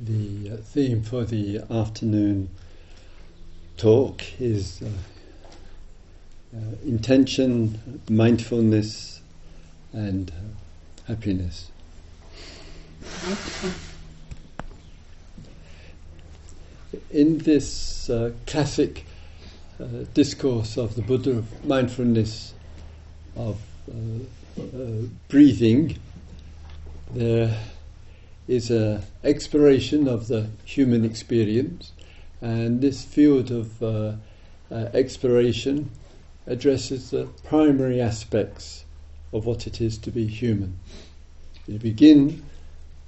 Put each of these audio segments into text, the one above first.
The theme for the afternoon talk is uh, uh, intention, mindfulness, and uh, happiness. In this uh, classic uh, discourse of the Buddha of mindfulness of breathing, there is an exploration of the human experience, and this field of uh, uh, exploration addresses the primary aspects of what it is to be human. We begin,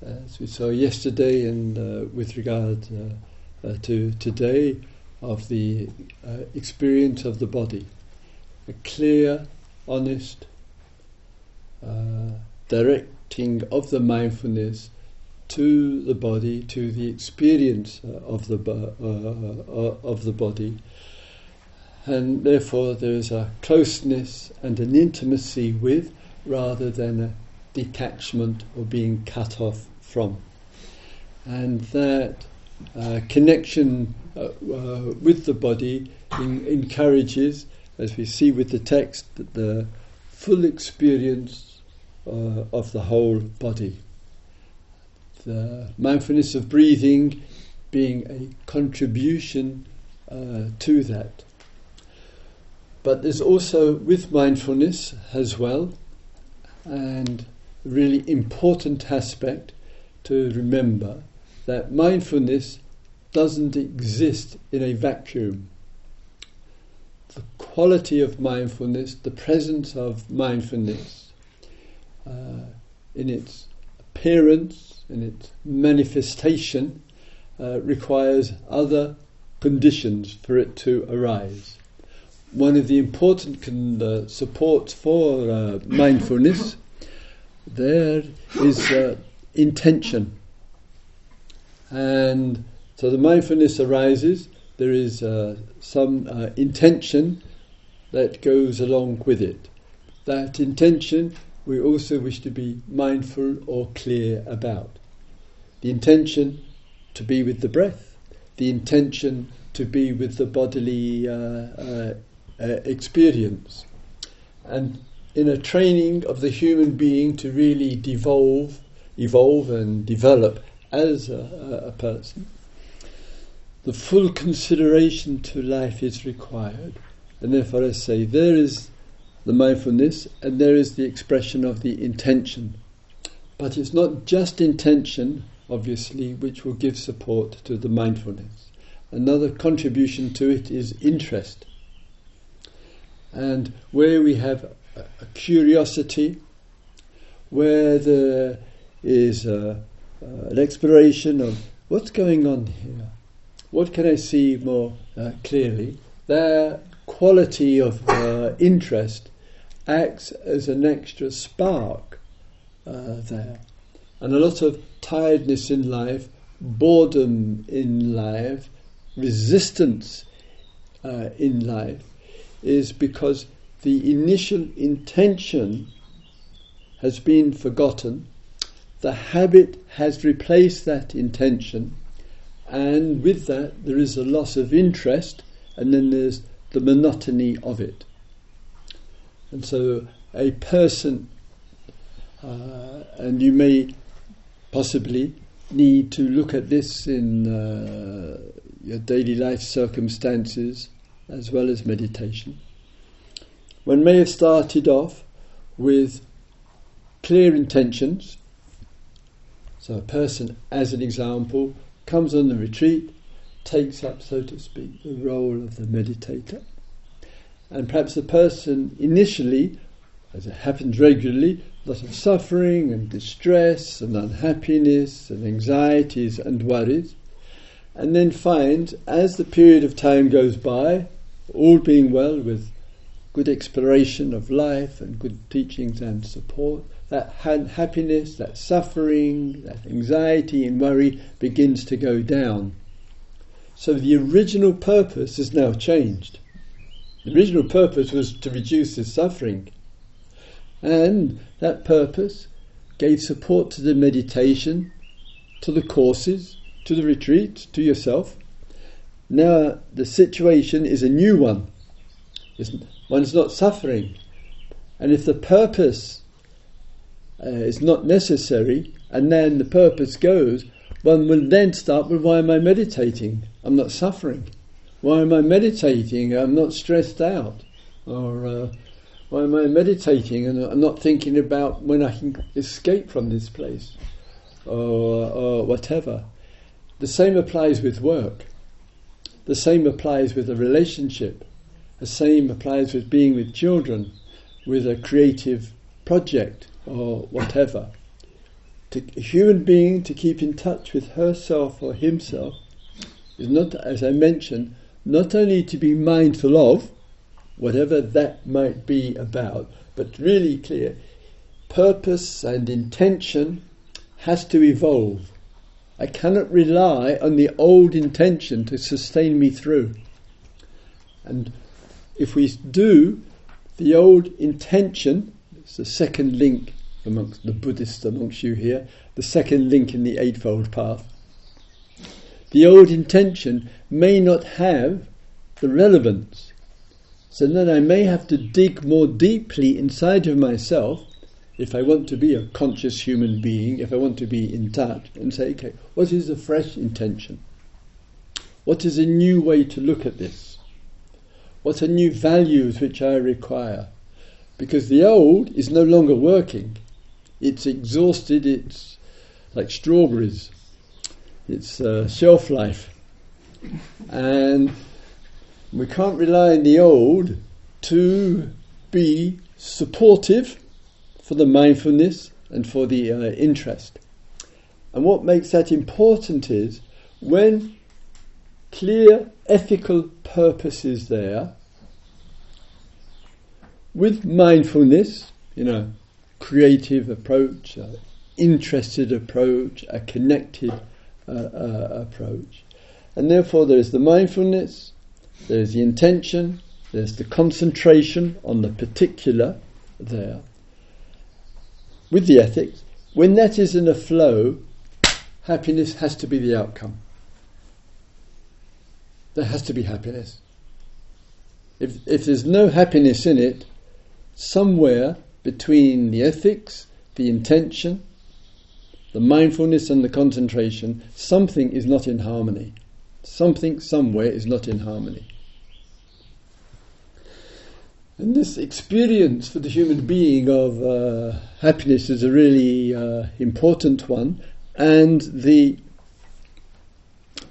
as we saw yesterday, and uh, with regard uh, uh, to today, of the uh, experience of the body, a clear, honest directing of the mindfulness to the body, to the experience uh, of the uh, uh, of the body, and therefore there is a closeness and an intimacy with, rather than a detachment or being cut off from, and that uh, connection uh, uh, with the body in, encourages, as we see with the text, the full experience of the whole body the mindfulness of breathing being a contribution uh, to that. But there's also with mindfulness as well, and a really important aspect to remember that mindfulness doesn't exist in a vacuum. The quality of mindfulness, the presence of mindfulness uh, in its appearance, in its manifestation uh, requires other conditions for it to arise. One of the important con- uh, supports for uh, mindfulness there is uh, intention. And so the mindfulness arises, there is uh, some uh, intention that goes along with it. That intention we also wish to be mindful or clear about. The intention to be with the breath, the intention to be with the bodily uh, uh, uh, experience. And in a training of the human being to really devolve, evolve and develop as a, a person, the full consideration to life is required. And therefore, I say, there is the mindfulness, and there is the expression of the intention. But it's not just intention, obviously, which will give support to the mindfulness. Another contribution to it is interest. And where we have a, curiosity, where there is a, uh, an exploration of what's going on here, what can I see more uh, clearly, their quality of uh, interest acts as an extra spark uh, there. And a lot of tiredness in life, boredom in life, resistance uh, in life is because the initial intention has been forgotten, the habit has replaced that intention, and with that there is a loss of interest, and then there's the monotony of it. And so a person, uh, and you may possibly need to look at this in uh, your daily life circumstances as well as meditation. One may have started off with clear intentions. So a person, as an example, comes on the retreat, takes up, so to speak, the role of the meditator. And perhaps the person initially, as it happens regularly, a lot of suffering and distress and unhappiness and anxieties and worries, and then finds as the period of time goes by, all being well with good exploration of life and good teachings and support, that happiness, that suffering, that anxiety and worry begins to go down. So the original purpose is now changed. The original purpose was to reduce his suffering. And that purpose gave support to the meditation, to the courses, to the retreat, to yourself. Now the situation is a new one. One's not suffering. And if the purpose uh, is not necessary, and then the purpose goes, one will then start with why am I meditating? I'm not suffering. Why am I meditating? I'm not stressed out. Or uh, why am I meditating and I'm not thinking about when I can escape from this place? Or, or whatever. The same applies with work. The same applies with a relationship. The same applies with being with children, with a creative project or whatever. To a human being to keep in touch with herself or himself is not, as I mentioned, not only to be mindful of, whatever that might be about, but really clear. Purpose and intention has to evolve. I cannot rely on the old intention to sustain me through. And if we do, the old intention, it's the second link amongst the Buddhists amongst you here, the second link in the Eightfold Path. The old intention may not have the relevance. So then I may have to dig more deeply inside of myself if I want to be a conscious human being, if I want to be in touch, and say, okay, what is a fresh intention? What is a new way to look at this? What are new values which I require? Because the old is no longer working. It's exhausted, it's like strawberries, it's uh, shelf life. And we can't rely on the old to be supportive for the mindfulness and for the uh, interest. And what makes that important is when clear ethical purpose is there, with mindfulness, you know, creative approach, uh, interested approach, a connected uh, uh, approach. And therefore, there is the mindfulness, there's the intention, there's the concentration on the particular there with the ethics, when that is in a flow, happiness has to be the outcome. There has to be happiness. If, if there's no happiness in it, somewhere between the ethics, the intention, the mindfulness, and the concentration, something is not in harmony. Something somewhere is not in harmony. And this experience for the human being of uh, happiness is a really uh, important one, and the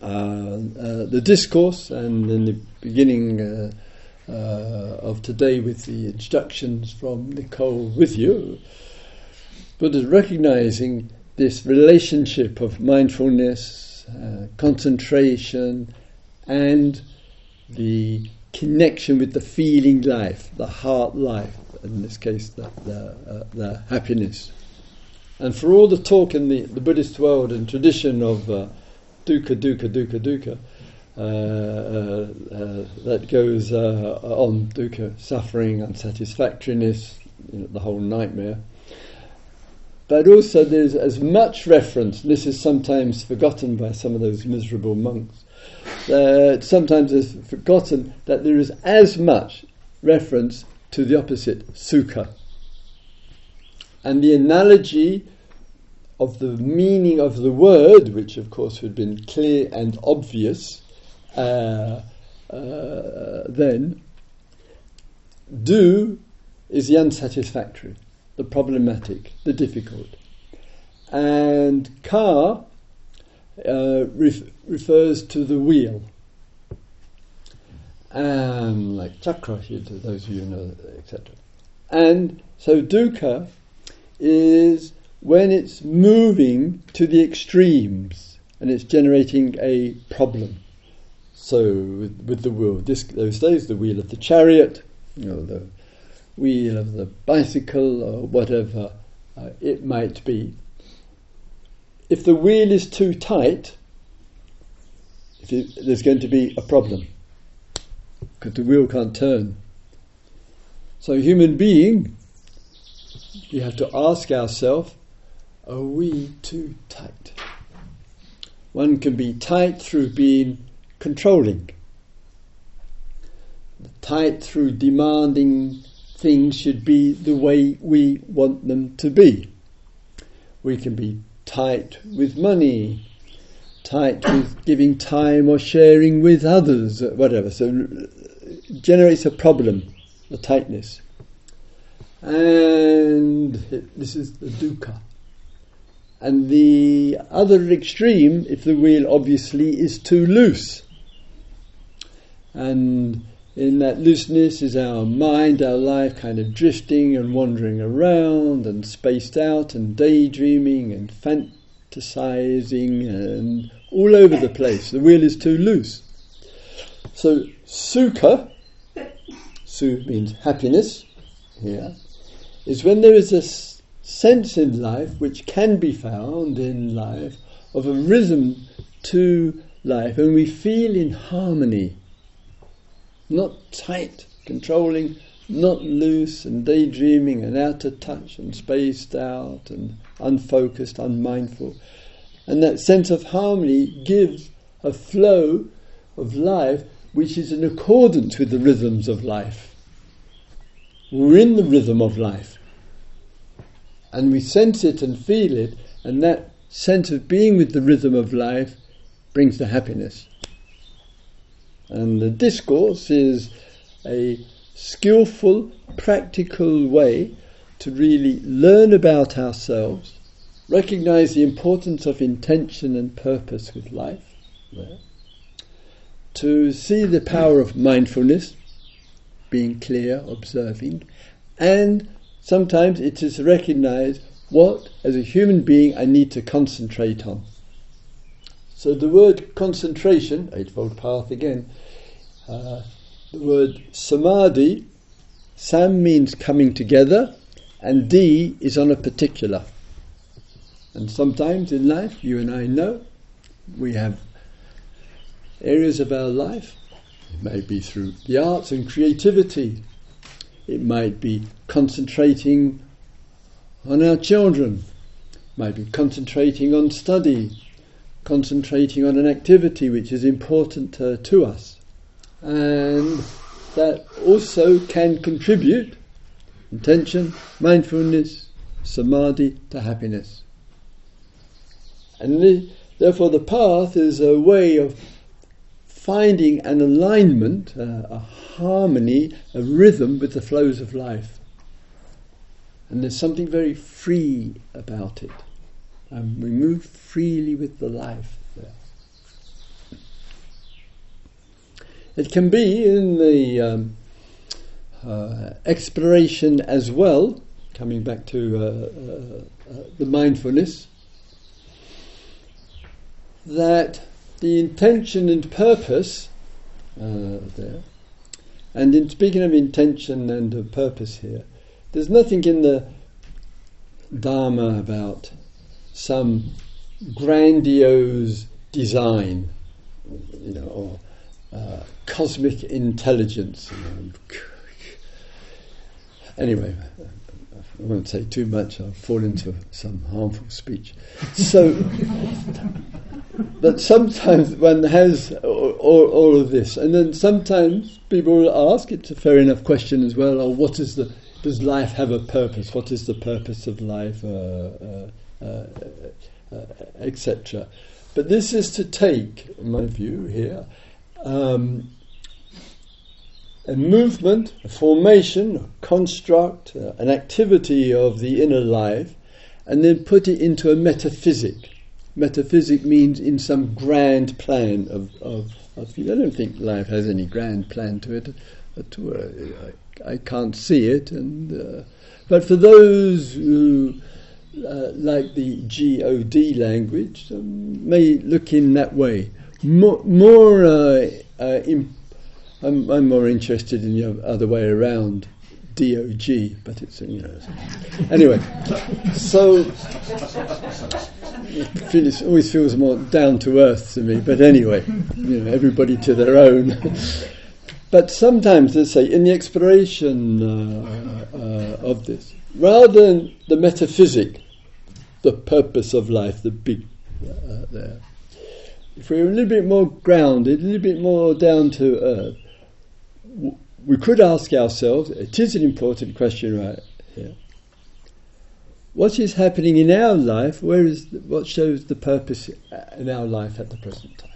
uh, uh the discourse and in the beginning uh, uh, of today with the instructions from Nicole with you, but is recognizing this relationship of mindfulness, concentration, and the connection with the feeling life, the heart life, in this case, the, the, uh, the happiness. And for all the talk in the, the Buddhist world and tradition of uh, dukkha, dukkha, dukkha, dukkha, uh, uh, uh that goes uh, on dukkha, suffering, unsatisfactoriness, you know, the whole nightmare. But also, there's as much reference, this is sometimes forgotten by some of those miserable monks, uh, sometimes is forgotten that there is as much reference to the opposite, sukha. And the analogy of the meaning of the word, which of course had been clear and obvious uh, uh, then, du is the unsatisfactory, the problematic, the difficult. And kha uh, ref- refers to the wheel. Um, like chakra, to those of you know, etc. And so dukkha is when it's moving to the extremes and it's generating a problem. So with, with the wheel, this, those days, the wheel of the chariot, know, the wheel of the bicycle, or whatever uh, it might be if the wheel is too tight, it, there's going to be a problem because the wheel can't turn So, human being, we have to ask ourselves, are we too tight? One can be tight through being controlling, tight through demanding things should be the way we want them to be. We can be tight with money, tight with giving time or sharing with others, whatever. So it generates a problem, the tightness. And this is the dukkha. And the other extreme, if the wheel obviously is too loose. And in that looseness is our mind, our life kind of drifting and wandering around and spaced out and daydreaming and fantasizing and all over the place. The wheel is too loose. So, sukha, su means happiness here, is when there is a sense in life which can be found in life of a rhythm to life and we feel in harmony, not tight, controlling, not loose and daydreaming and out of touch and spaced out and unfocused, unmindful. And that sense of harmony gives a flow of life which is in accordance with the rhythms of life. We're in the rhythm of life and we sense it and feel it, and that sense of being with the rhythm of life brings the happiness. And the discourse is a skillful, practical way to really learn about ourselves, recognize the importance of intention and purpose with life, to see the power of mindfulness, being clear, observing, and sometimes it is to recognize what, as a human being, I need to concentrate on. So the word concentration, Eightfold Path again, uh, the word samadhi, sam means coming together, and D is on a particular. And sometimes in life, you and I know, we have areas of our life, it may be through the arts and creativity, it might be concentrating on our children, it might be concentrating on study, concentrating on an activity which is important uh, to us. And that also can contribute intention, mindfulness, samadhi to happiness. And the, therefore, the path is a way of finding an alignment, uh, a harmony, a rhythm with the flows of life. And there's something very free about it. Um, we move freely with the life there. It can be in the um, uh, exploration as well, coming back to uh, uh, uh the mindfulness, that the intention and purpose uh, there. And in speaking of intention and of purpose here, there's nothing in the Dharma about some grandiose design, you know, or uh, cosmic intelligence. You know. Anyway, I won't say too much, I'll fall into some harmful speech. So, but sometimes one has all, all, all, of this, and then sometimes people will ask, it's a fair enough question as well, or oh, what is the, does life have a purpose? What is the purpose of life, uh, uh, etc. But this is to take, my view here, um, a movement, a formation, a construct, uh, an activity of the inner life, and then put it into a metaphysic. Metaphysic means in some grand plan of, of, of I don't think life has any grand plan to it at all. I, I can't see it, and uh, but for those who uh, like the God language, um, may look in that way. More, more uh, uh I'm, I'm more interested in the other way around, DOG, but it's, you know. Anyway, so it always feels more down to earth to me, but anyway, you know, everybody to their own. but sometimes, let's say, in the exploration uh, uh, of this, rather than the metaphysic, the purpose of life, the big uh, there, if we're a little bit more grounded, a little bit more down to earth, we could ask ourselves, it is an important question right here, what is happening in our life, where is the, what shows the purpose in our life at the present time?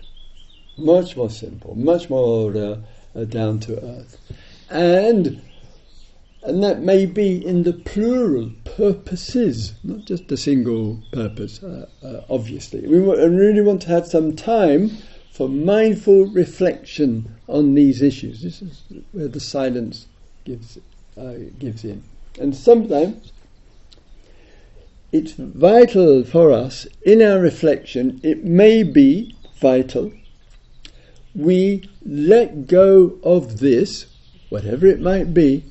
Much more simple, much more uh, uh, down to earth. And and that may be in the plural purposes, not just a single purpose, uh, uh, obviously. We really want to have some time for mindful reflection on these issues. This is where the silence gives, uh, gives in. And sometimes it's vital for us in our reflection, it may be vital, we let go of this, whatever it might be,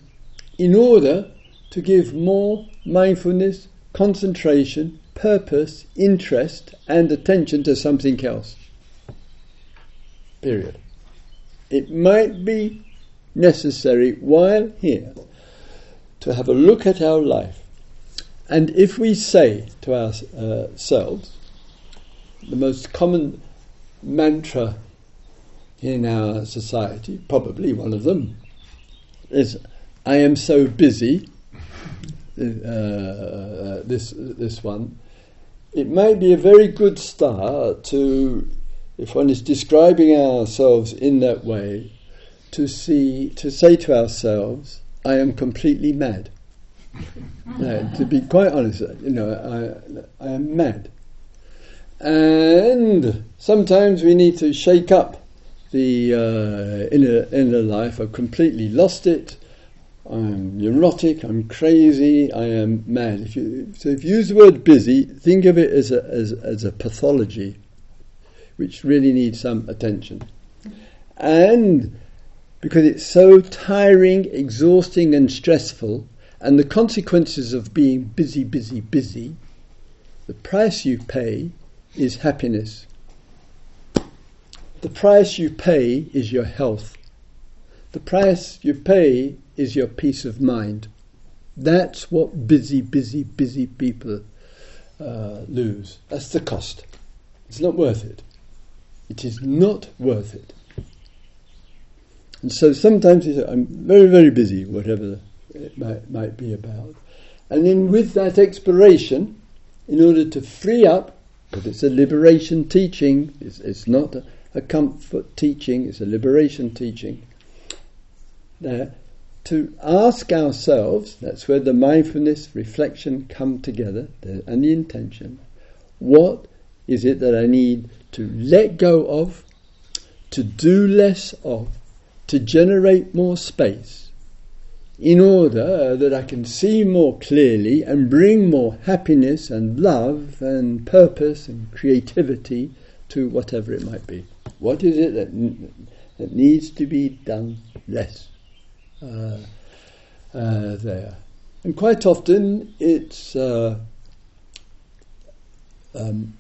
in order to give more mindfulness, concentration, purpose, interest, and attention to something else. Period. It might be necessary while here to have a look at our life. And if we say to ourselves, uh, the most common mantra in our society, probably one of them, is I am so busy. Uh, this this one, it may be a very good start to, if one is describing ourselves in that way, to see to say to ourselves, I am completely mad. to be quite honest, you know, I, I am mad. And sometimes we need to shake up the uh, inner inner life. I've completely lost it. I'm neurotic. I'm crazy. I am mad. If you, so, if you use the word busy, think of it as a as, as a pathology, which really needs some attention, and because it's so tiring, exhausting, and stressful, and the consequences of being busy, busy, busy, the price you pay is happiness. The price you pay is your health. The price you pay is your peace of mind. That's what busy, busy, busy people uh, lose. That's the cost. It's not worth it. It is not worth it. And so sometimes you say, I'm very, very busy, whatever it might, might be about. And then with that exploration, in order to free up, because it's a liberation teaching, it's, it's not a, a comfort teaching, it's a liberation teaching, there, to ask ourselves, that's where the mindfulness, reflection come together, and the intention, what is it that I need to let go of, to do less of, to generate more space, in order that I can see more clearly and bring more happiness and love and purpose and creativity to whatever it might be. What is it that, that needs to be done less uh, uh, there? And quite often it's uh, um,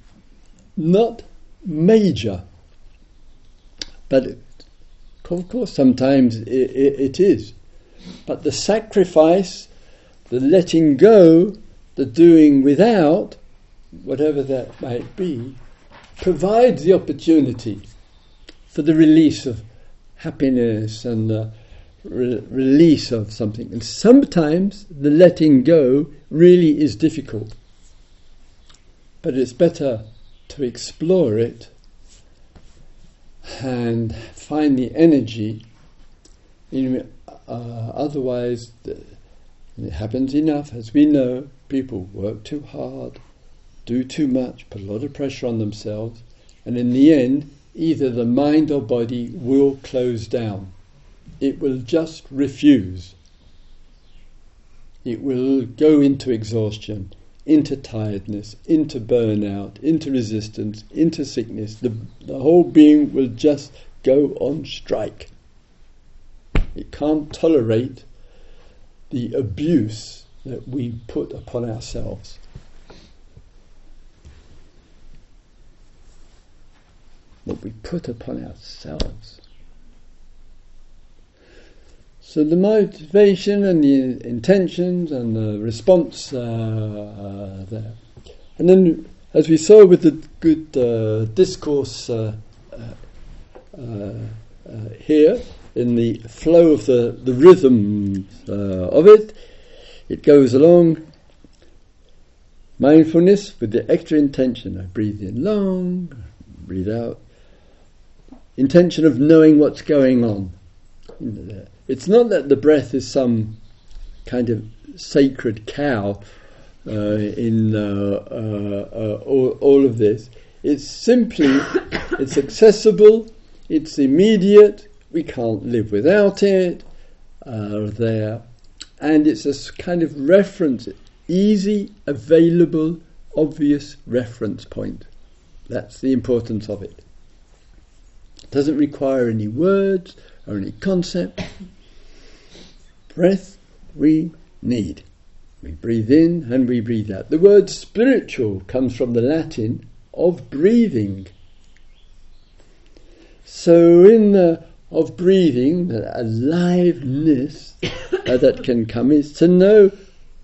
not major, but it, of course sometimes it, it, it is. But the sacrifice, the letting go, the doing without, whatever that might be, provides the opportunity for the release of happiness and the re- release of something. And sometimes the letting go really is difficult. But it's better to explore it and find the energy. In, uh, otherwise, the, it happens enough, as we know, people work too hard, do too much, put a lot of pressure on themselves, and in the end, either the mind or body will close down. It will just refuse. It will go into exhaustion, into tiredness, into burnout, into resistance, into sickness. The, the whole being will just go on strike. It can't tolerate the abuse that we put upon ourselves. what we put upon ourselves. So the motivation and the intentions and the response uh, uh, there. And then, as we saw with the good uh, discourse uh, uh, uh, here, in the flow of the, the rhythm of it, it goes along mindfulness with the extra intention. I breathe in long, breathe out. Intention of knowing what's going on. It's not that the breath is some kind of sacred cow uh, in uh, uh, uh, all, all, of this. It's simply, it's accessible, it's immediate, we can't live without it, uh, there, and it's a kind of reference, easy, available, obvious reference point. That's the importance of it. It doesn't require any words or any concept breath we need. We breathe in and we breathe out. The word spiritual comes from the Latin of breathing. So, in the of breathing, the aliveness uh, that can come is to know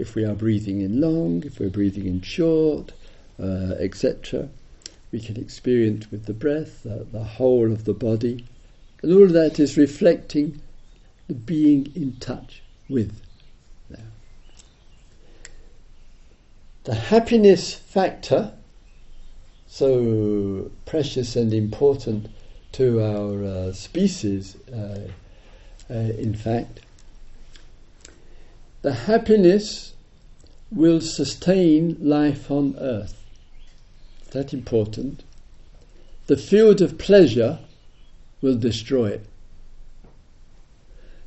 if we are breathing in long, if we're breathing in short, uh, etc. We can experience with the breath uh, the whole of the body, and all of that is reflecting the being in touch with. The happiness factor, so precious and important to our uh, species, uh, uh, in fact, the happiness will sustain life on earth. That important. The field of pleasure will destroy it.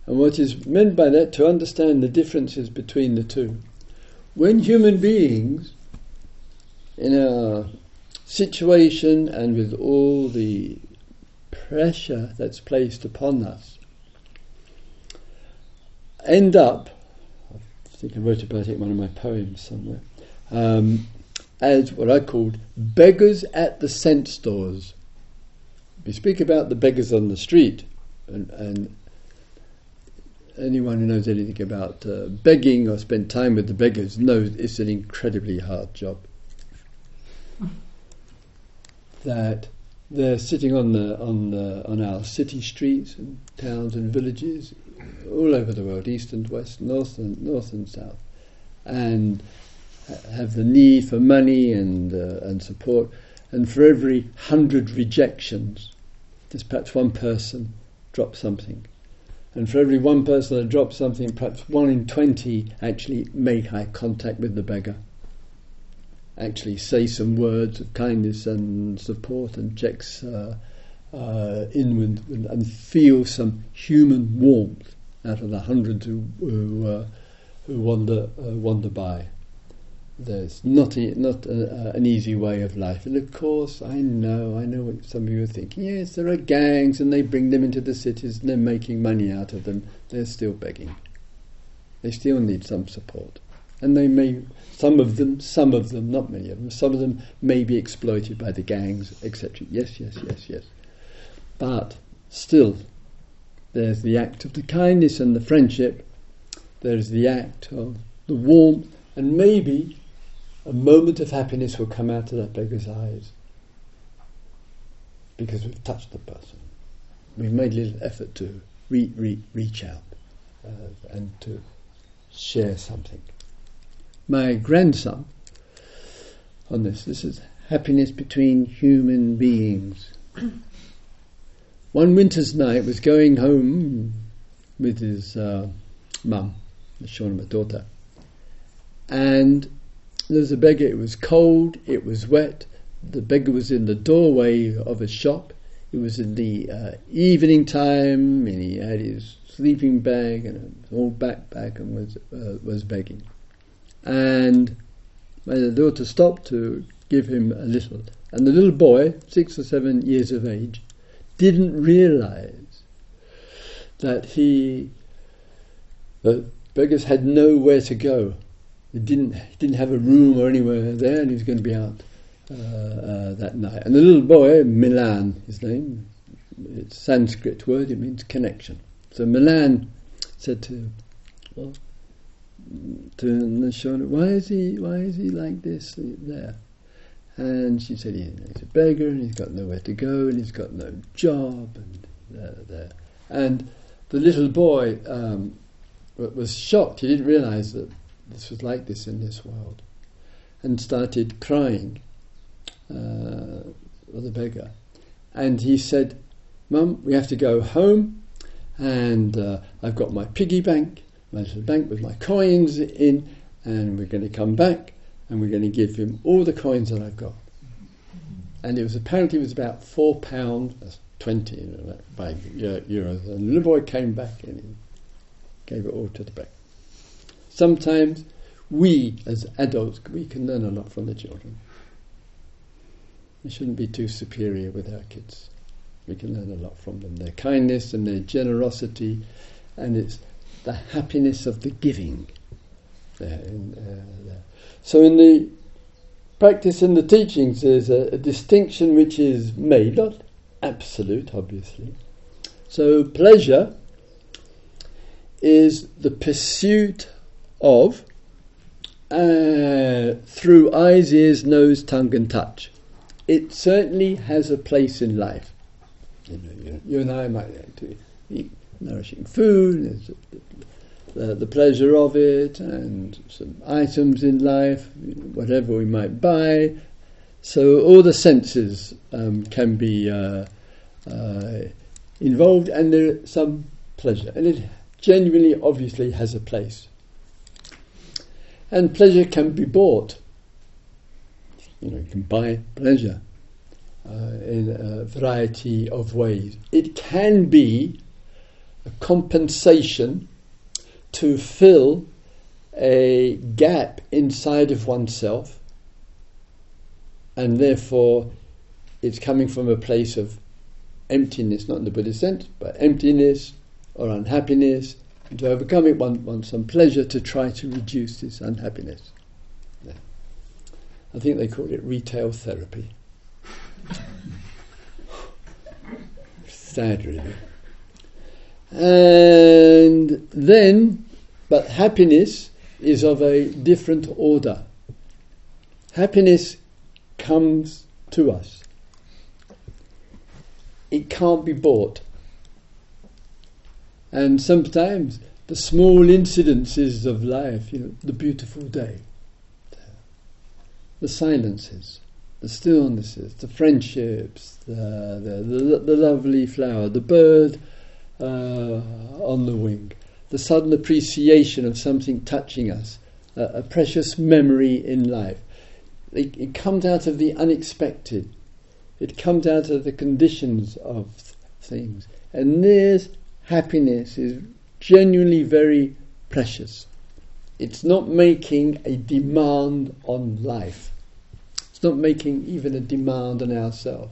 And what is meant by that, to understand the differences between the two. When human beings, in a situation and with all the pressure that's placed upon us, end up, I think I wrote about it in one of my poems somewhere, um, as what I called beggars at the sense doors. We speak about the beggars on the street, and, and anyone who knows anything about uh, begging or spent time with the beggars knows it's an incredibly hard job. that they're sitting on the on the on our city streets and towns and villages all over the world, east and west, north and north and south, and have the need for money and uh, and support. And for every hundred rejections, there's perhaps one person drops something and for every one person that drops something, perhaps one in 20 actually make eye contact with the beggar. Actually, say some words of kindness and support and checks uh, uh, inward and feel some human warmth out of the hundreds who, who, uh, who wander, uh, wander by there's not a, not a, an easy way of life. And of course, I know, I know what some of you are thinking. Yes, there are gangs, and they bring them into the cities, and they're making money out of them. They're still begging. They still need some support, and they may, some of them, some of them, not many of them, some of them may be exploited by the gangs, etc. Yes, yes, yes, yes. But still, there's the act of the kindness and the friendship. There's the act of the warmth, and maybe a moment of happiness will come out of that beggar's eyes because we've touched the person. We've made a little effort to re- re- reach out uh, and to share something. My grandson, on this, this is happiness between human beings. One winter's night was going home with his uh, mum, Sean, my daughter, and there was a beggar, it was cold, it was wet. The beggar was in the doorway of a shop. It was in the uh, evening time, and he had his sleeping bag and an old backpack and was, uh, was begging. And my daughter stopped to give him a little. And the little boy, six or seven years of age, didn't realize that he, that beggars had nowhere to go he didn't he didn't have a room or anywhere there, and he was going to be out uh, uh, that night. And the little boy, Milan, his name, it's Sanskrit word. It means connection. So Milan said to, well, to Nshorna, why is he, why is he like this there? And she said, he's a beggar and he's got nowhere to go and he's got no job and there, there. And the little boy um, was shocked. He didn't realize that this was like this in this world and started crying, uh, the beggar. And he said, Mum, we have to go home and uh, I've got my piggy bank, my little bank with my coins in, and we're going to come back and we're going to give him all the coins that I've got. And it was apparently it was about four pounds, that's twenty, you know, five euros. And the little boy came back and he gave it all to the bank. Sometimes we, as adults, we can learn a lot from the children. We shouldn't be too superior with our kids. We can learn a lot from them. Their kindness and their generosity, and it's the happiness of the giving. Uh. So in the practice and the teachings, there's a, a distinction which is made, not absolute, obviously. So pleasure is the pursuit of uh, through eyes, ears, nose, tongue, and touch. It certainly has a place in life. You, know, you, you and I might like to eat nourishing food, the, the, pleasure of it, and some items in life, whatever we might buy. So all the senses um, can be uh, uh, involved, and there's some pleasure, and it genuinely, obviously, has a place. And pleasure can be bought. You know, you can buy pleasure uh, in a variety of ways. It can be a compensation to fill a gap inside of oneself, and therefore it's coming from a place of emptiness, not in the Buddhist sense, but emptiness or unhappiness and to overcome it, one wants some pleasure to try to reduce this unhappiness. Yeah. I think they call it retail therapy. Sad, really. And then, but happiness is of a different order. Happiness comes to us. It can't be bought. And sometimes the small incidences of life, you know, the beautiful day, the silences, the stillnesses, the friendships, the, the, the, the lovely flower, the bird uh, on the wing, the sudden appreciation of something touching us, uh, a precious memory in life. It, it, comes out of the unexpected. It comes out of the conditions of th- things. And there's happiness is genuinely very precious. It's not making a demand on life. It's not making even a demand on ourselves.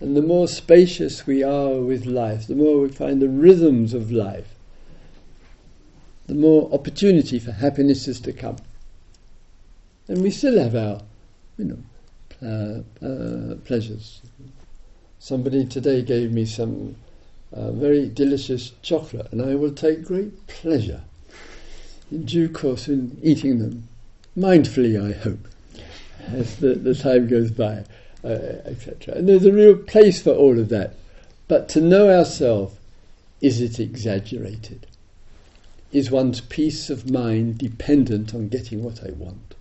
And the more spacious we are with life, the more we find the rhythms of life, the more opportunity for happiness is to come. And we still have our, you know, uh, uh, pleasures. Somebody today gave me some uh, very delicious chocolate, and I will take great pleasure in due course in eating them, mindfully, I hope, as the, the time goes by, uh, etc. And there's a real place for all of that. But to know ourselves, is it exaggerated? Is one's peace of mind dependent on getting what I want?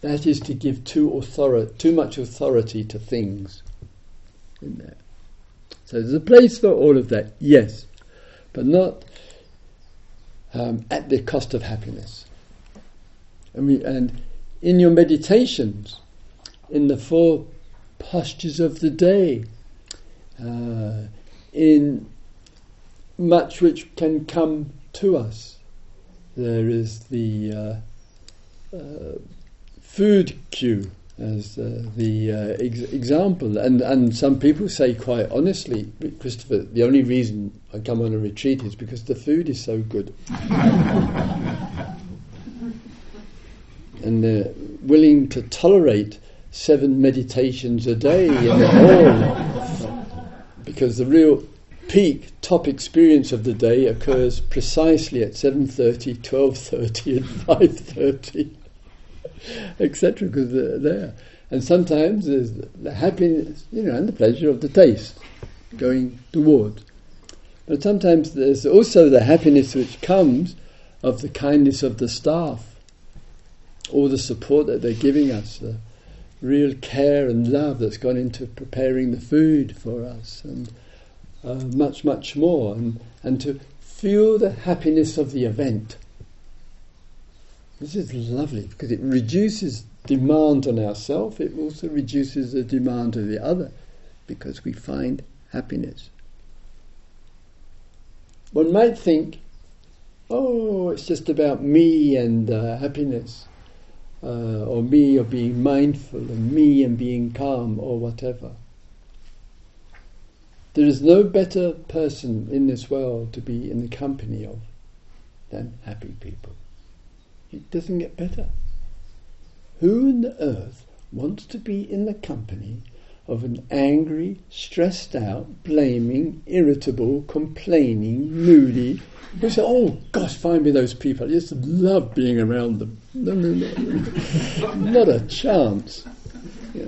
That is to give too, authority, too much authority to things in there. So there's a place for all of that, yes, but not um, at the cost of happiness. And, we, and in your meditations, in the four postures of the day, uh, in much which can come to us, there is the uh, uh, food queue as uh, the uh, ex- example. And, and some people say quite honestly, Christopher, the only reason I come on a retreat is because the food is so good. and they're willing to tolerate seven meditations a day because the real peak top experience of the day occurs precisely at 7.30, 12.30 and 5.30, etc. because they're there. And sometimes there's the happiness, you know, and the pleasure of the taste going towards. But sometimes there's also the happiness which comes of the kindness of the staff, all the support that they're giving us, the real care and love that's gone into preparing the food for us, and uh, much, much more, and, and to feel the happiness of the event. This is lovely because it reduces demand on ourselves, it also reduces the demand of the other because we find happiness. One might think, oh, it's just about me and uh, happiness, uh, or me or being mindful, and me and being calm, or whatever. There is no better person in this world to be in the company of than happy people. It doesn't get better. Who the earth wants to be in the company of an angry, stressed out, blaming, irritable, complaining, moody, who say, oh gosh, find me those people. I just love being around them. No, no, no. Not a chance. Yeah.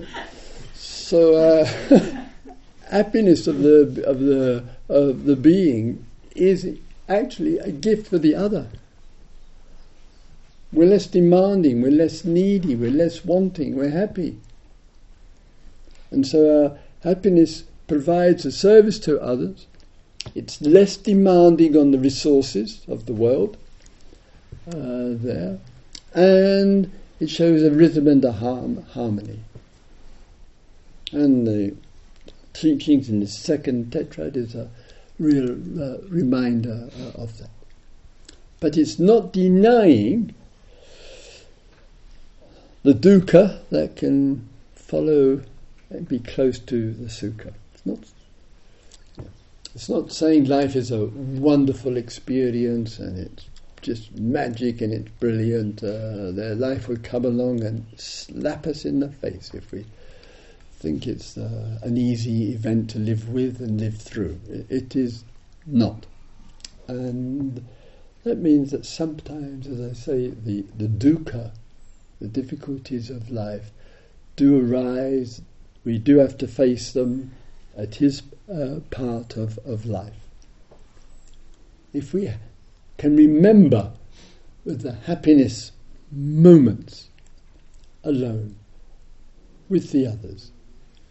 So, uh, happiness of the, of, the, of the being is actually a gift for the other. We're less demanding, we're less needy, we're less wanting, we're happy. And so our happiness provides a service to others. It's less demanding on the resources of the world uh, there, and it shows a rhythm and a harm, harmony. And the teachings in the second tetrad is a real uh, reminder uh, of that. But it's not denying the dukkha that can follow and be close to the sukha. It's not, it's not saying life is a wonderful experience and it's just magic and it's brilliant. Uh, their life will come along and slap us in the face if we think it's uh, an easy event to live with and live through. it, is not. And that means that sometimes, as I say, the, the dukkha the difficulties of life do arise. We do have to face them. It is uh, part of, of life. If we can remember with the happiness moments alone, with the others,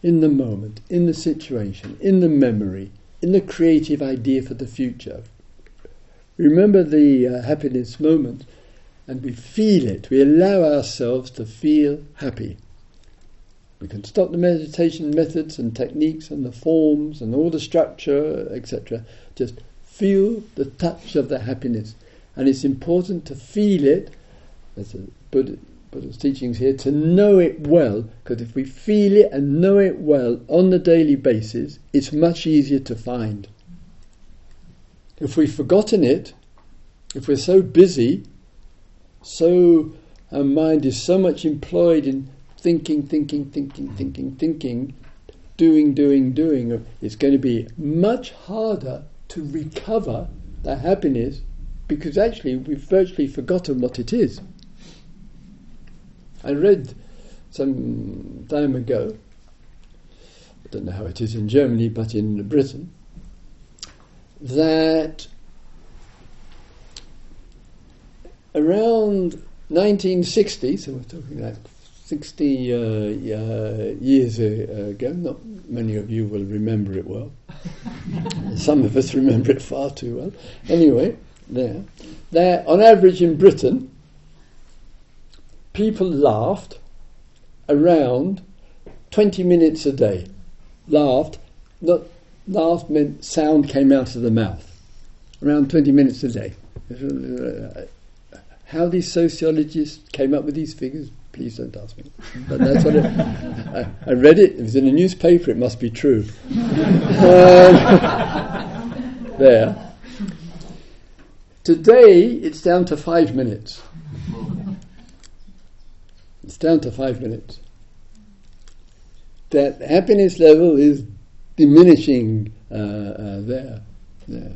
in the moment, in the situation, in the memory, in the creative idea for the future. Remember the uh, happiness moment and we feel it. We allow ourselves to feel happy. We can stop the meditation methods and techniques and the forms and all the structure, etc. Just feel the touch of the happiness. And it's important to feel it, as Buddha, Buddha's teachings here, to know it well, because if we feel it and know it well on the daily basis, it's much easier to find. If we've forgotten it, if we're so busy, so our mind is so much employed in thinking, thinking, thinking, thinking, thinking, doing, doing, doing, it's going to be much harder to recover that happiness because actually we've virtually forgotten what it is. I read some time ago, I don't know how it is in Germany, but in Britain, that around 1960, so we're talking like 60 uh, uh, years ago, not many of you will remember it well. Some of us remember it far too well. Anyway, there, there, on average in Britain, people laughed around 20 minutes a day. Laughed, not laughed meant sound came out of the mouth. Around 20 minutes a day. How these sociologists came up with these figures, please don't ask me. But that's what it, I, I, read it. It was in a newspaper. It must be true. Um, there. Today it's down to five minutes. It's down to five minutes. That happiness level is diminishing uh, uh, there. there.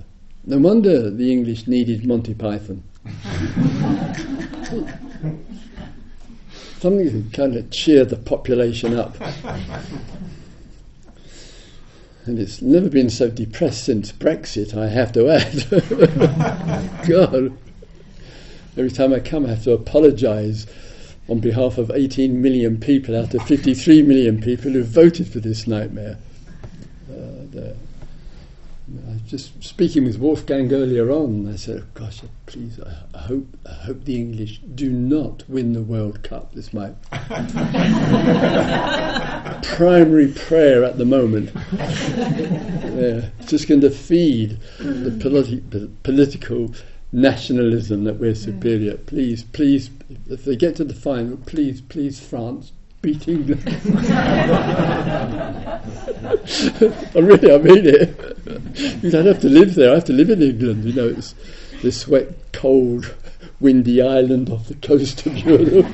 No wonder the English needed Monty Python. Something to kind of cheer the population up. And it's never been so depressed since Brexit, I have to add. God. Every time I come, I have to apologise on behalf of 18 million people out of 53 million people who voted for this nightmare. Uh, I was just speaking with Wolfgang earlier on. I said, oh, "Gosh, please, I, hope, I hope the English do not win the World Cup. This my primary prayer at the moment. yeah, it's just going to feed the politi- political nationalism that we're mm. superior. Please, please, if they get to the final, please, please, France, beat. I really, I mean it. You don't have to live there. I have to live in England. You know, it's this wet, cold, windy island off the coast of Europe.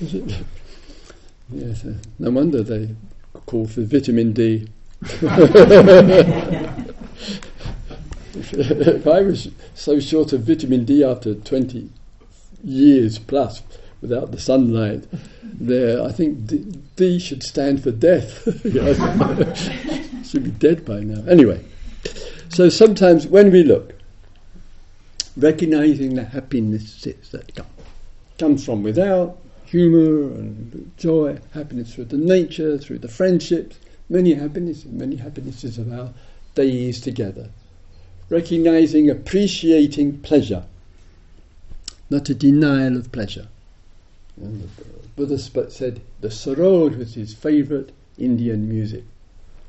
yes, uh, no wonder they call for vitamin D. if I was so short of vitamin D after 20 years plus without the sunlight, there, I think D, D should stand for death. should be dead by now. Anyway, so sometimes when we look, recognizing the happinesses that come, comes from without, humour and joy, happiness through the nature, through the friendships, many happinesses, many happinesses of our days together. Recognizing, appreciating pleasure, not a denial of pleasure. And the Buddha said the sarod was his favourite Indian music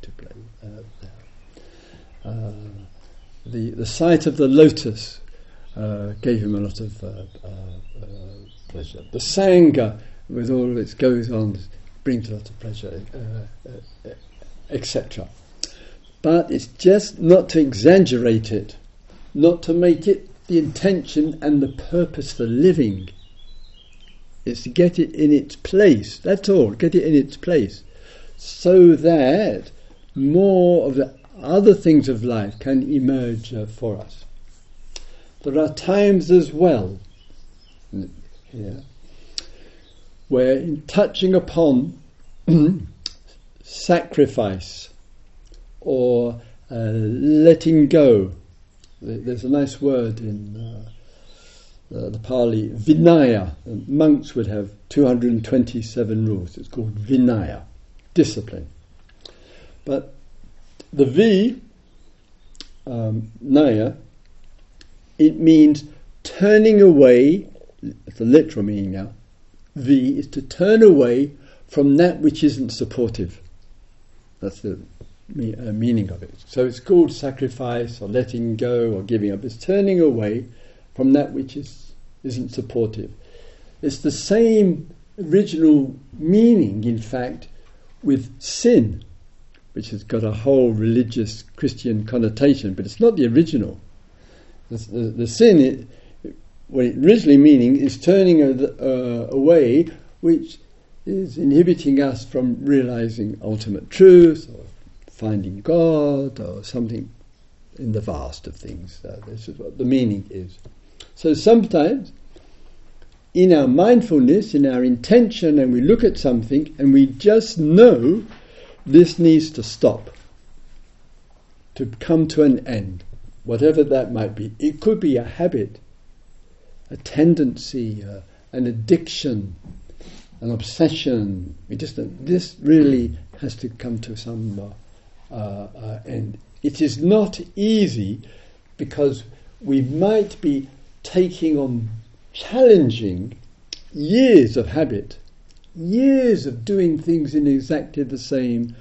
to play. Uh, uh, the the sight of the lotus uh, gave him a lot of uh, uh, uh, pleasure. The sangha, with all of its goes on, brings a lot of pleasure, etc. But it's just not to exaggerate it, not to make it the intention and the purpose for living. It's to get it in its place. That's all. Get it in its place, so that more of the other things of life can emerge uh, for us. There are times as well here where, in touching upon sacrifice or uh, letting go, there's a nice word in uh, uh, the Pali, Vinaya. Monks would have 227 rules. It's called Vinaya, discipline. But the V, um, Naya, it means turning away, the literal meaning now, V is to turn away from that which isn't supportive. That's the uh, meaning of it. So it's called sacrifice or letting go or giving up. It's turning away from that which is, isn't supportive. It's the same original meaning, in fact, with sin which has got a whole religious Christian connotation, but it's not the original. The, the, the sin, it, what it originally meaning is turning a, uh, away, which is inhibiting us from realizing ultimate truth or finding God or something in the vast of things. Uh, this is what the meaning is. So sometimes in our mindfulness, in our intention, and we look at something and we just know this needs to stop, to come to an end, whatever that might be. It could be a habit, a tendency, uh, an addiction, an obsession. We just this really has to come to some uh, uh, end. It is not easy because we might be taking on challenging years of habit years of doing things in exactly the same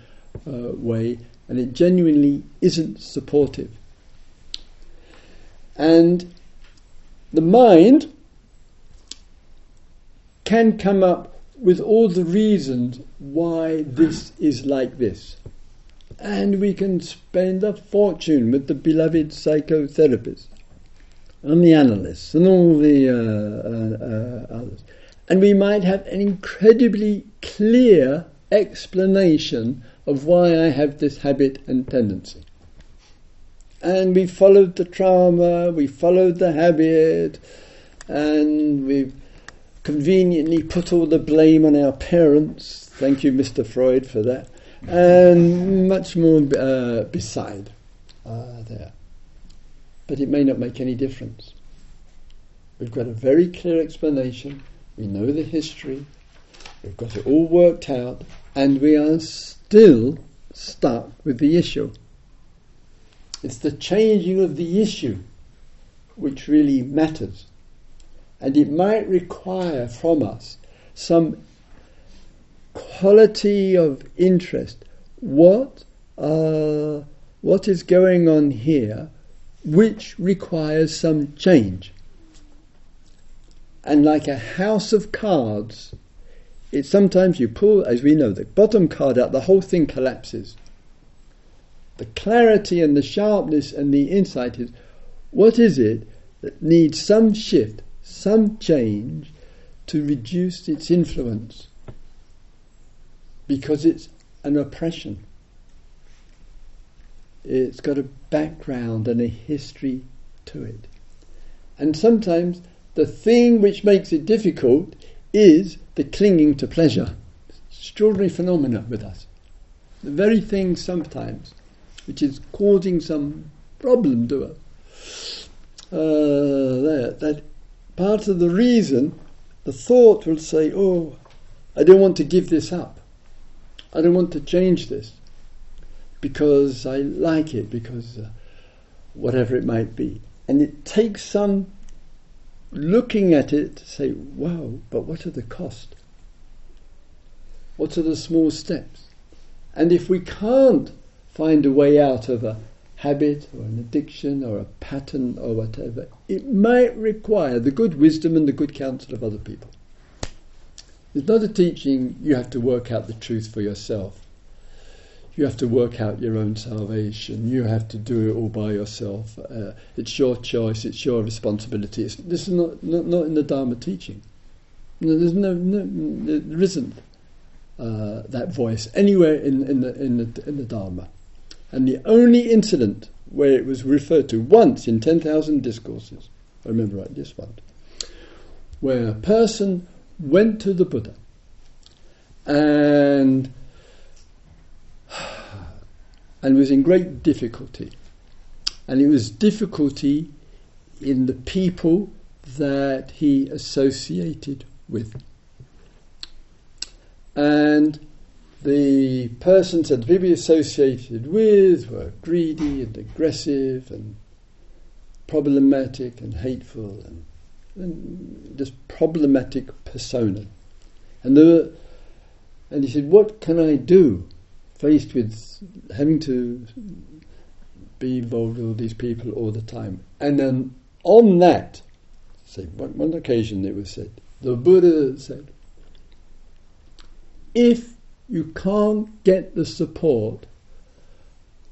uh, way, and it genuinely isn't supportive. And the mind can come up with all the reasons why this is like this. And we can spend a fortune with the beloved psychotherapists and the analysts and all the uh, uh, uh others and we might have an incredibly clear explanation of why I have this habit and tendency. And we followed the trauma, we followed the habit, and we've conveniently put all the blame on our parents. Thank you, Mr. Freud, for that. And much more uh, beside uh, there. But it may not make any difference. We've got a very clear explanation, we know the history, we've got it all worked out, and we are still stuck with the issue. It's the changing of the issue which really matters. And it might require from us some quality of interest. What, uh, what is going on here which requires some change? And like a house of cards, it sometimes you pull, as we know, the bottom card out, the whole thing collapses. The clarity and the sharpness and the insight is what is it that needs some shift, some change to reduce its influence? Because it's an oppression. It's got a background and a history to it. And sometimes the thing which makes it difficult is the clinging to pleasure. Extraordinary phenomena with us. The very thing sometimes which is causing some problem to us. Uh, there, that part of the reason, the thought will say, "Oh, I don't want to give this up. I don't want to change this because I like it, because uh, whatever it might be." And it takes some looking at it to say, "Wow, but what are the costs? What are the small steps?" And if we can't find a way out of a habit or an addiction or a pattern or whatever, it might require the good wisdom and the good counsel of other people. It's not a teaching you have to work out the truth for yourself. You have to work out your own salvation. You have to do it all by yourself. Uh, it's your choice. It's your responsibility. It's, this is not, not, not in the Dharma teaching. No, there's no, no, there isn't uh, that voice anywhere in, in, the, in, the, in the Dharma. And the only incident where it was referred to once in 10,000 discourses, I remember right, this one, where a person went to the Buddha and and was in great difficulty. And it was difficulty in the people that he associated with. And the persons that people associated with were greedy and aggressive and problematic and hateful and, and just problematic persona. And there and he said, What can I do faced with having to be involved with all these people all the time? And then on that, say one, one occasion it was said, the Buddha said, if you can't get the support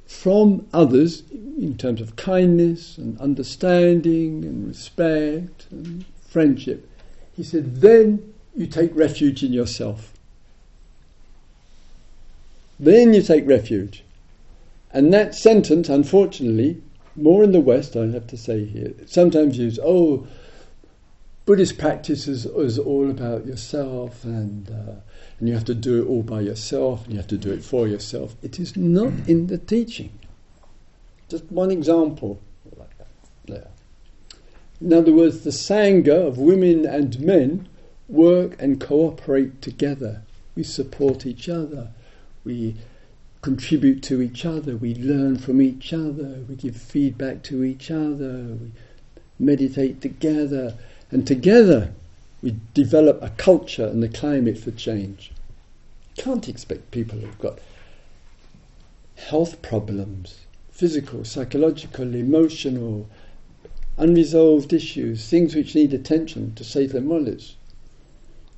from others in terms of kindness and understanding and respect and friendship. He said, then you take refuge in yourself. Then you take refuge. And that sentence, unfortunately, more in the West, I have to say here, sometimes used, oh, Buddhist practice is, is all about yourself and uh, and you have to do it all by yourself, and you have to do it for yourself. It is not in the teaching. Just one example like that there. In other words, the Sangha of women and men work and cooperate together. We support each other. We contribute to each other. We learn from each other. We give feedback to each other. We meditate together. And together we develop a culture and the climate for change. Can't expect people who've got health problems, physical, psychological, emotional, unresolved issues, things which need attention to say to them, well, it's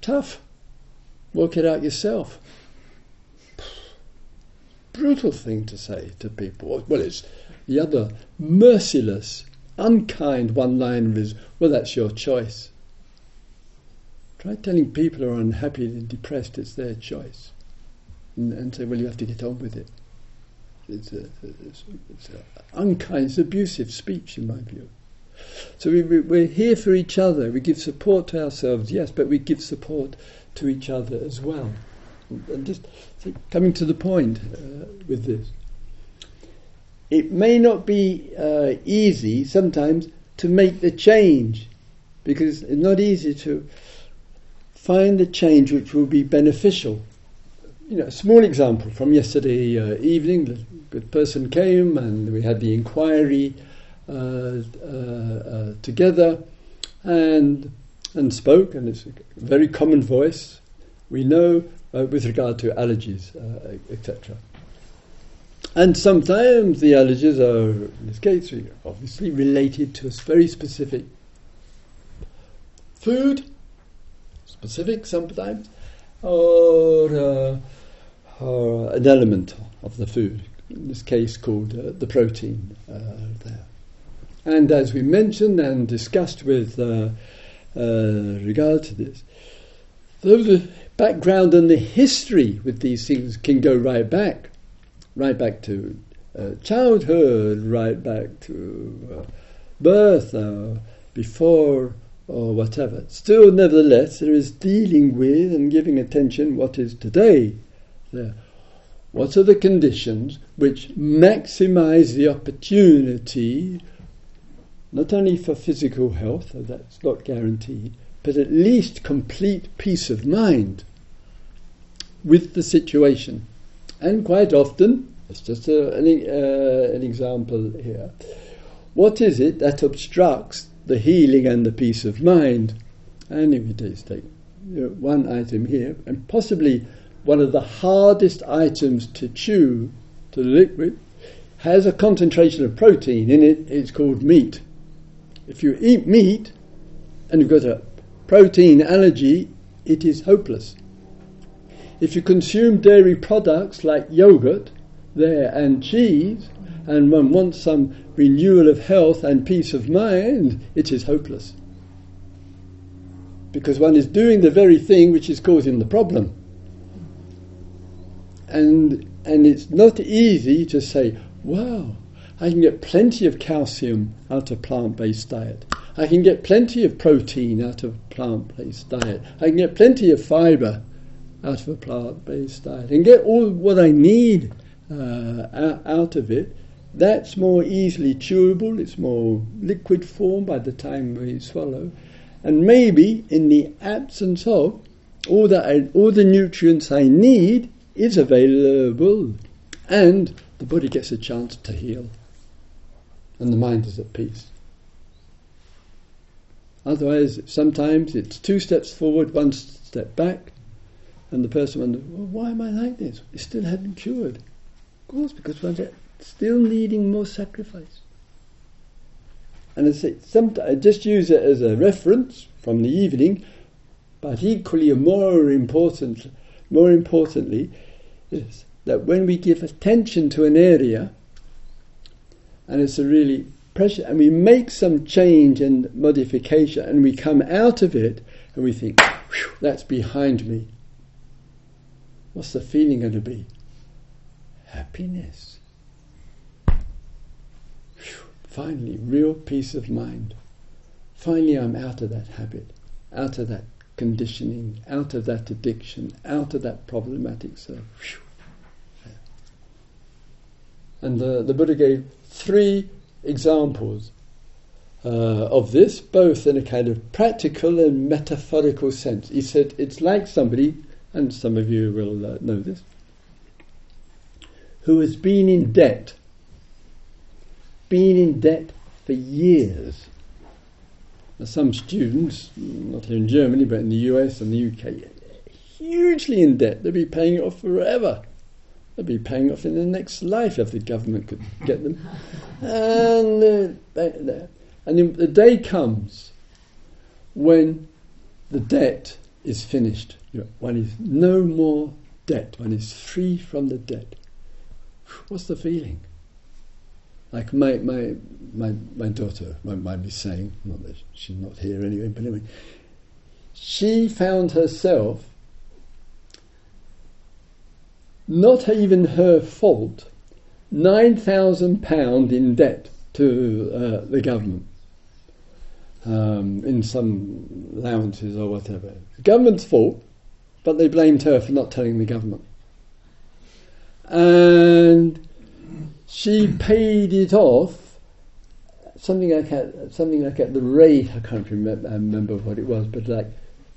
tough. Work it out yourself. Brutal thing to say to people. Well, it's the other merciless, unkind one liner is, well, that's your choice. Try telling people who are unhappy and depressed it's their choice. and, and say, well, you have to get on with it. It's, a, it's, it's unkind, it's abusive speech, in my view. So we, we, are here for each other. We give support to ourselves, yes, but we give support to each other as well. And just coming to the point uh, with this. It may not be uh, easy sometimes to make the change because it's not easy to find the change which will be beneficial. You know, a small example from yesterday uh, evening, the good person came and we had the inquiry uh, uh, uh together and and spoke, and it's a very common voice. We know uh, with regard to allergies, uh, etc. And sometimes the allergies are, in this case, obviously related to a very specific food, specific sometimes, or, uh, or an element of the food, in this case called uh, the protein uh, there. And as we mentioned and discussed with uh, uh, regard to this, the background and the history with these things can go right back, right back to uh, childhood, right back to uh, birth, uh, before or whatever. Still, nevertheless, there is dealing with and giving attention what is today. There. What are the conditions which maximize the opportunity, not only for physical health, though that's not guaranteed, but at least complete peace of mind with the situation? And quite often, it's just a, an, uh, an example here, what is it that obstructs the healing and the peace of mind. And if you just take you know, one item here, and possibly one of the hardest items to chew, to the liquid, has a concentration of protein in it, it's called meat. If you eat meat and you've got a protein allergy, it is hopeless. If you consume dairy products like yogurt there and cheese, and one wants some renewal of health and peace of mind, it is hopeless. Because one is doing the very thing which is causing the problem. And, and it's not easy to say, wow, I can get plenty of calcium out of plant based diet. I can get plenty of protein out of plant based diet. I can get plenty of fibre out of a plant based diet and get all what I need uh, out of it that's more easily chewable, it's more liquid form by the time we swallow. And maybe in the absence of all the, all the nutrients I need is available and the body gets a chance to heal and the mind is at peace. Otherwise, sometimes it's two steps forward, one step back, and the person wonders, well, why am I like this? It still hadn't cured. Of course, because one's still needing more sacrifice. And I say, I just use it as a reference from the evening, but equally more important, more importantly, is that when we give attention to an area, and it's a really pressure, and we make some change and modification, and we come out of it, and we think, that's behind me. What's the feeling going to be? Happiness. Finally, real peace of mind. Finally, I'm out of that habit, out of that conditioning, out of that addiction, out of that problematic self. And the, the Buddha gave three examples uh, of this, both in a kind of practical and metaphorical sense. He said it's like somebody, and some of you will uh, know this, who has been in debt been in debt for years. Now, some students, not here in Germany, but in the US and the UK, hugely in debt. They'll be paying it off forever. They'll be paying off in the next life if the government could get them. and, uh, and the day comes when the debt is finished. One is no more debt. One is free from the debt. What's the feeling? Like my my my, my daughter won't mind saying, not that she's not here anyway, but anyway, she found herself not even her fault, £9,000 in debt to uh, the government um, in some allowances or whatever. Government's fault, but they blamed her for not telling the government. And she paid it off something like at, something like at the rate I can't remember, I remember what it was, but like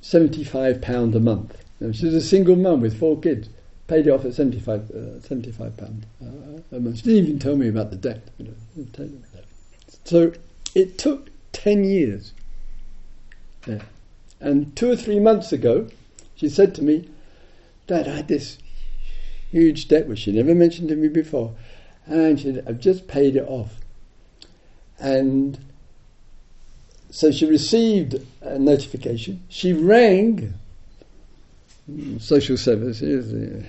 seventy five pound a month. she's a single mum with four kids. Paid it off at 75, uh, 75 pound uh, a month. She didn't even tell me about the debt. You know. So it took ten years. Yeah. And two or three months ago, she said to me, Dad, I had this huge debt which she never mentioned to me before. And she I've just paid it off. And so she received a notification. She rang social services, the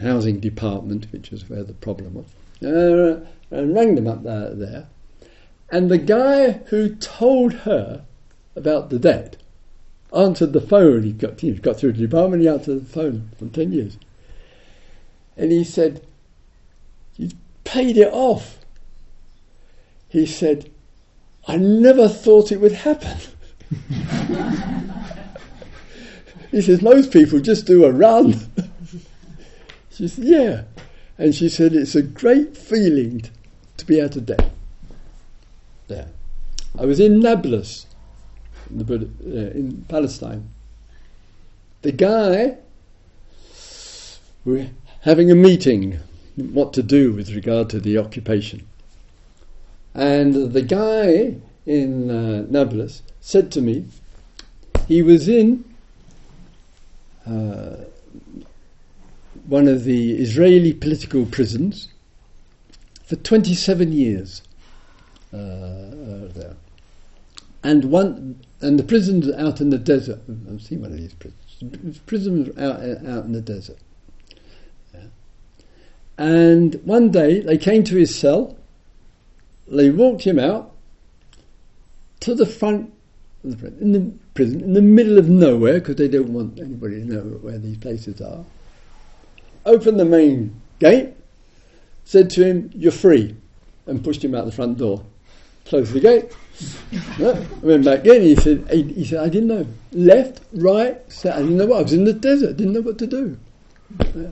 housing department, which was where the problem was, uh, and rang them up there, there. And the guy who told her about the debt answered the phone. He got, he got through to the department, he answered the phone for 10 years. And he said, You paid it off. He said, I never thought it would happen. he says, Most people just do a run. she said, Yeah. And she said, It's a great feeling to be out of debt. There. I was in Nablus in, the, uh, in Palestine. The guy, we're having a meeting, what to do with regard to the occupation. And the guy in uh, Nablus said to me, he was in uh, one of the Israeli political prisons for 27 years uh, uh there. And one and the prisons out in the desert. I've seen one of these prisons. Prisons out uh, out in the desert. Yeah. And one day they came to his cell. They walked him out to the front in the prison, in the middle of nowhere, because they don't want anybody to know where these places are. Opened the main gate, said to him, "You're free," and pushed him out the front door. Closed the gate, I went back in. He said, he, he, said, I didn't know. Left, right, I didn't know what. I was in the desert. Didn't know what to do. Yeah.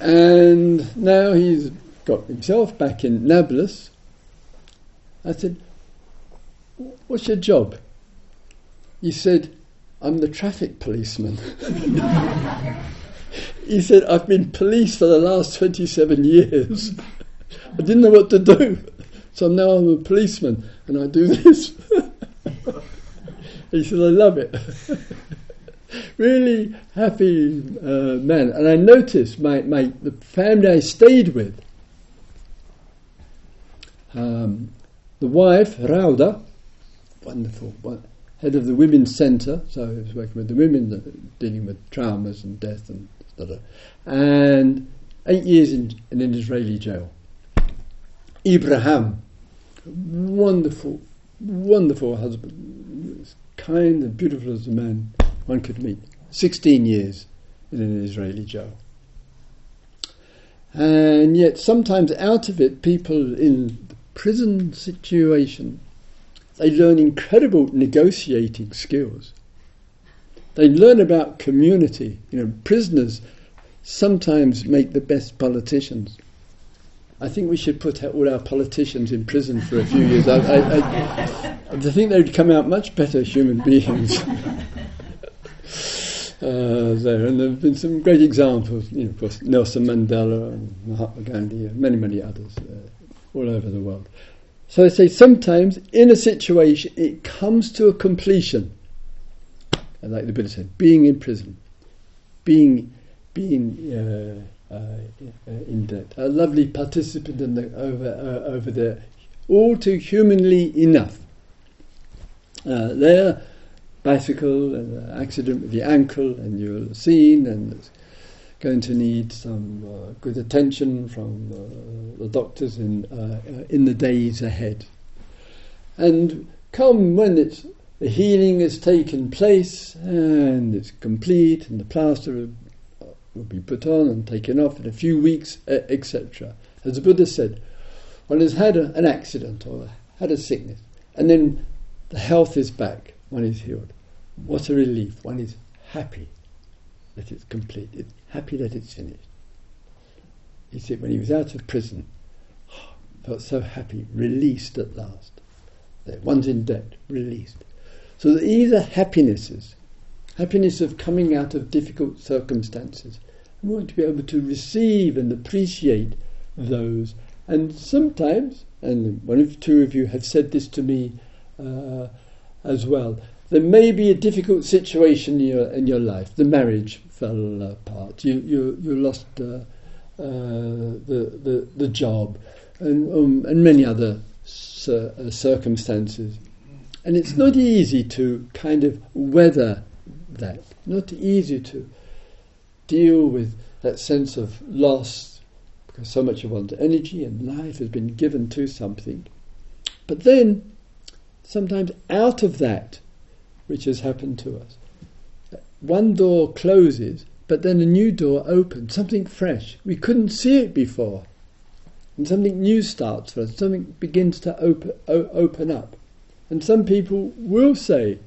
And now he's got himself back in Nablus. I said, "What's your job?" He said, "I'm the traffic policeman." he said, "I've been police for the last twenty-seven years. I didn't know what to do." So now I'm a policeman and I do this. he said, I love it. really happy uh, man. And I noticed my, my the family I stayed with, um, the wife, Rauda, wonderful, head of the Women's Centre, so I was working with the women uh, dealing with traumas and death and stuff, and eight years in, in an Israeli jail. Ibrahim, wonderful, wonderful husband, as kind and beautiful as a man one could meet. 16 years in an Israeli jail. And yet, sometimes out of it, people in the prison situation, they learn incredible negotiating skills. They learn about community. You know, prisoners sometimes make the best politicians. I think we should put all our politicians in prison for a few years. I, I, I, think they'd come out much better human beings. uh, there, and there have been some great examples. You know, of course, Nelson Mandela and Mahatma Gandhi, and many, many others uh, all over the world. So I say sometimes in a situation it comes to a completion. Like the Buddha said, being in prison, being being. Uh, in that. A lovely participant in the, over, uh, over there, all too humanly enough. Uh, there, bicycle and accident with the ankle, and you're seen, and going to need some uh, good attention from uh, the doctors in in the days ahead. And come when it's the healing has taken place and it's complete, and the plaster will be put on and taken off in a few weeks, etc. As the Buddha said, one has had a, an accident or had a sickness, and then the health is back, one is healed. What a relief! One is happy that it's complete, happy that it's finished. He said when he was out of prison, felt so happy, released at last. One's in debt, released. So these are happinesses, happiness of coming out of difficult circumstances. Want to be able to receive and appreciate those. And sometimes, and one of two of you have said this to me uh, as well, there may be a difficult situation in your, in your life. The marriage fell apart. You, you, you lost uh, uh, the, the, the job and, um, and many other cir- uh, circumstances. And it's not easy to kind of weather that, not easy to deal with that sense of loss because so much of one's energy and life has been given to something. But then, sometimes out of that, which has happened to us, one door closes, but then a new door opens, something fresh. We couldn't see it before and something new starts for us, something begins to open, o- open up. And some people will say,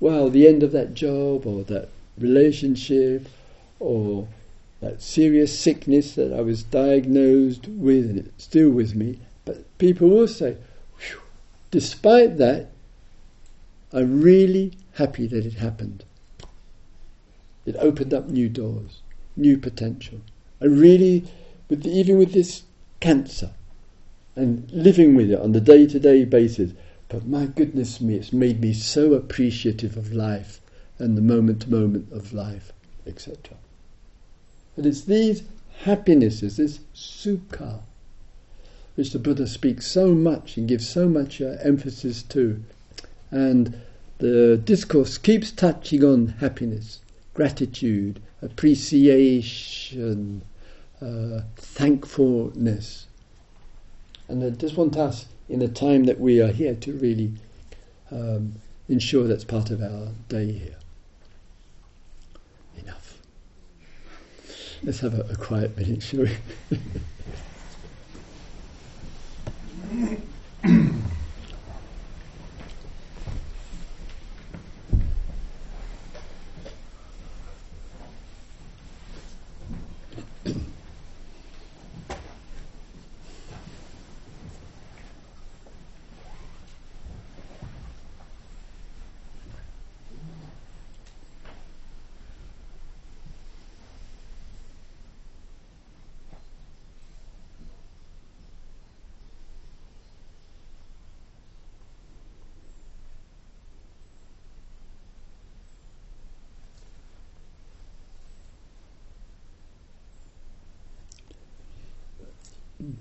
well, the end of that job or that relationship or that serious sickness that I was diagnosed with and it's still with me. But people will say, despite that, I'm really happy that it happened. It opened up new doors, new potential. I really, with the, even with this cancer and living with it on the day to day basis. But my goodness me, it's made me so appreciative of life and the moment to moment of life, etc. But it's these happinesses, this sukha, which the Buddha speaks so much and gives so much uh, emphasis to. And the discourse keeps touching on happiness, gratitude, appreciation, uh, thankfulness. And I just want us, in the time that we are here, to really um, ensure that's part of our day here. Enough. Let's have a, a quiet minute, shall we?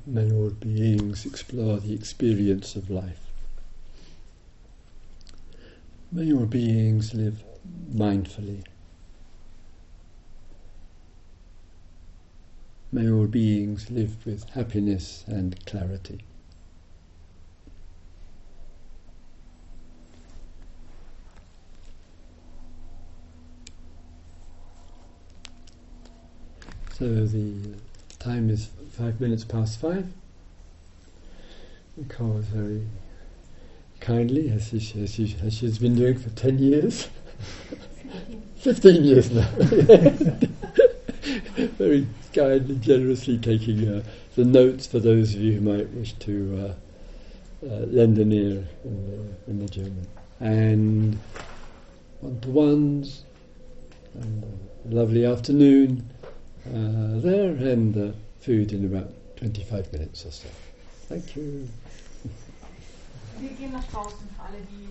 may all beings explore the experience of life. May all beings live mindfully. May all beings live with happiness and clarity. So the time is five minutes past five. Nicole was very kindly, as, she, as, she, as she's been doing for 10 years. 15 years now. very kindly, generously taking uh, the notes for those of you who might wish to uh, uh, lend an ear in the, in the German. And one to ones, and a lovely afternoon uh, there, and uh, food in about 25 minutes or so. Thank you. Wir gehen nach draußen alle, die